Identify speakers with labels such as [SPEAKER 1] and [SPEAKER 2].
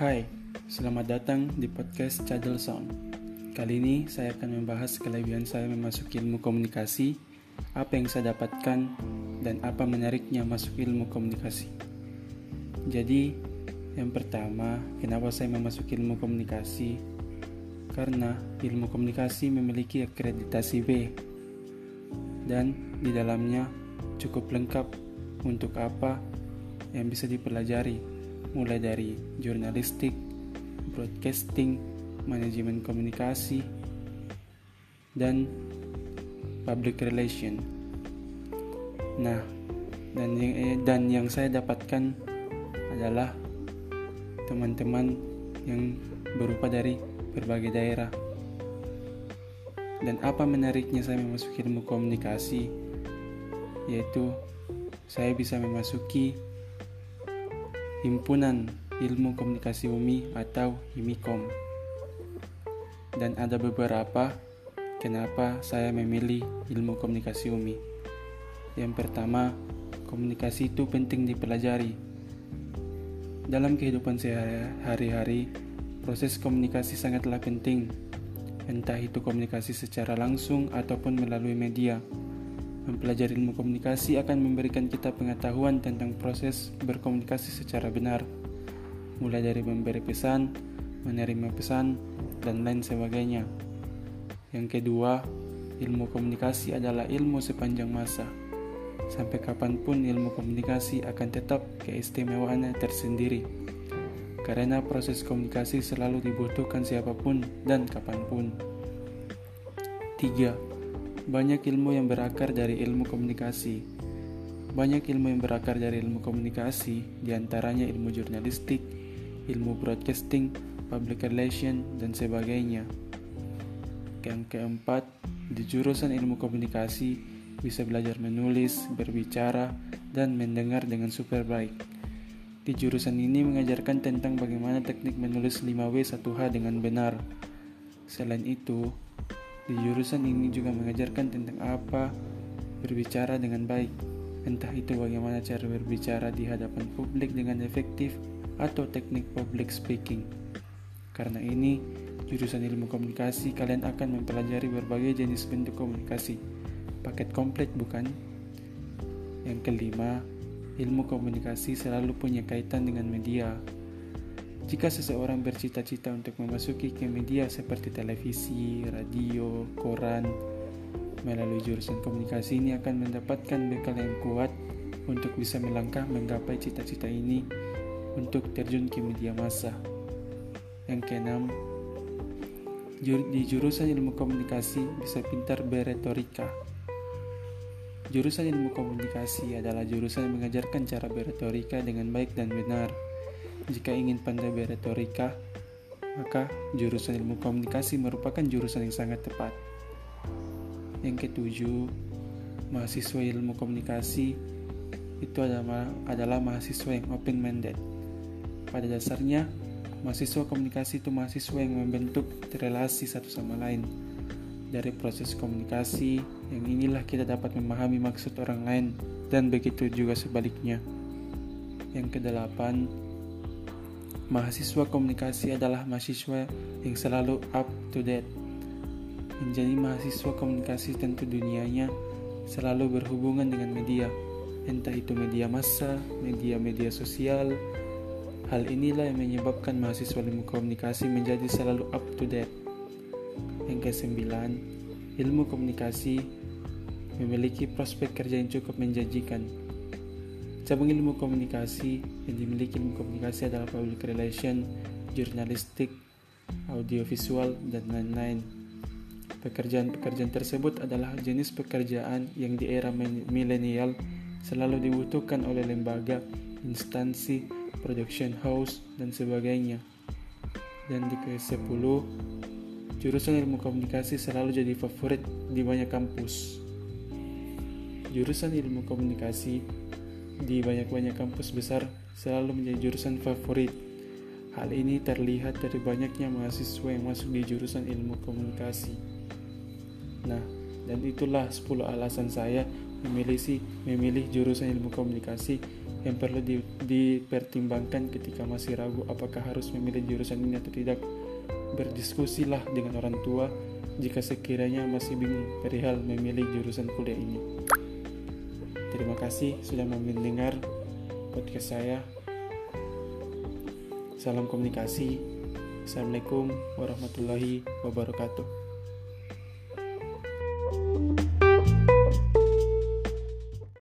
[SPEAKER 1] Hai, selamat datang di podcast Cadel Sound. Kali ini saya akan membahas kelebihan saya memasuki ilmu komunikasi, apa yang saya dapatkan, dan apa menariknya masuk ilmu komunikasi. Jadi, yang pertama, kenapa saya memasuki ilmu komunikasi? Karena ilmu komunikasi memiliki akreditasi B, dan di dalamnya cukup lengkap untuk apa yang bisa dipelajari mulai dari jurnalistik, broadcasting, manajemen komunikasi, dan public relation. Nah, dan yang, eh, dan yang saya dapatkan adalah teman-teman yang berupa dari berbagai daerah. Dan apa menariknya saya memasuki ilmu komunikasi? Yaitu saya bisa memasuki Himpunan Ilmu Komunikasi UMI atau HIMIKOM. Dan ada beberapa kenapa saya memilih ilmu komunikasi UMI. Yang pertama, komunikasi itu penting dipelajari. Dalam kehidupan sehari-hari, proses komunikasi sangatlah penting, entah itu komunikasi secara langsung ataupun melalui media. Mempelajari ilmu komunikasi akan memberikan kita pengetahuan tentang proses berkomunikasi secara benar, mulai dari memberi pesan, menerima pesan, dan lain sebagainya. Yang kedua, ilmu komunikasi adalah ilmu sepanjang masa. Sampai kapan pun ilmu komunikasi akan tetap keistimewaannya tersendiri. Karena proses komunikasi selalu dibutuhkan siapa pun dan kapan pun. 3 banyak ilmu yang berakar dari ilmu komunikasi. Banyak ilmu yang berakar dari ilmu komunikasi, di antaranya ilmu jurnalistik, ilmu broadcasting, public relation, dan sebagainya. Yang keempat, di jurusan ilmu komunikasi bisa belajar menulis, berbicara, dan mendengar dengan super baik. Di jurusan ini mengajarkan tentang bagaimana teknik menulis 5W1H dengan benar. Selain itu, di jurusan ini juga mengajarkan tentang apa berbicara dengan baik, entah itu bagaimana cara berbicara di hadapan publik dengan efektif atau teknik public speaking. Karena ini, jurusan ilmu komunikasi kalian akan mempelajari berbagai jenis bentuk komunikasi. Paket komplit bukan? Yang kelima, ilmu komunikasi selalu punya kaitan dengan media. Jika seseorang bercita-cita untuk memasuki ke media seperti televisi, radio, koran, melalui jurusan komunikasi ini akan mendapatkan bekal yang kuat untuk bisa melangkah menggapai cita-cita ini untuk terjun ke media massa. Yang keenam, di jurusan ilmu komunikasi bisa pintar beretorika. Jurusan ilmu komunikasi adalah jurusan yang mengajarkan cara beretorika dengan baik dan benar jika ingin pandai beretorika, maka jurusan ilmu komunikasi merupakan jurusan yang sangat tepat. Yang ketujuh, mahasiswa ilmu komunikasi itu adalah, adalah mahasiswa yang open-minded. Pada dasarnya, mahasiswa komunikasi itu mahasiswa yang membentuk relasi satu sama lain. Dari proses komunikasi, yang inilah kita dapat memahami maksud orang lain, dan begitu juga sebaliknya. Yang kedelapan, Mahasiswa komunikasi adalah mahasiswa yang selalu up to date. Menjadi mahasiswa komunikasi tentu dunianya selalu berhubungan dengan media, entah itu media massa, media-media sosial. Hal inilah yang menyebabkan mahasiswa ilmu komunikasi menjadi selalu up to date. Yang kesembilan, ilmu komunikasi memiliki prospek kerja yang cukup menjanjikan Cabang ilmu komunikasi yang dimiliki ilmu komunikasi adalah public relation, jurnalistik, audiovisual, dan lain-lain. Pekerjaan-pekerjaan tersebut adalah jenis pekerjaan yang di era milenial selalu dibutuhkan oleh lembaga, instansi, production house, dan sebagainya. Dan di ke-10, jurusan ilmu komunikasi selalu jadi favorit di banyak kampus. Jurusan ilmu komunikasi di banyak-banyak kampus besar selalu menjadi jurusan favorit. Hal ini terlihat dari banyaknya mahasiswa yang masuk di jurusan ilmu komunikasi. Nah, dan itulah 10 alasan saya memilih si memilih jurusan ilmu komunikasi yang perlu di, dipertimbangkan ketika masih ragu apakah harus memilih jurusan ini atau tidak. Berdiskusilah dengan orang tua jika sekiranya masih bingung perihal memilih jurusan kuliah ini. Terima kasih sudah mendengar podcast saya. Salam komunikasi. Assalamualaikum warahmatullahi wabarakatuh.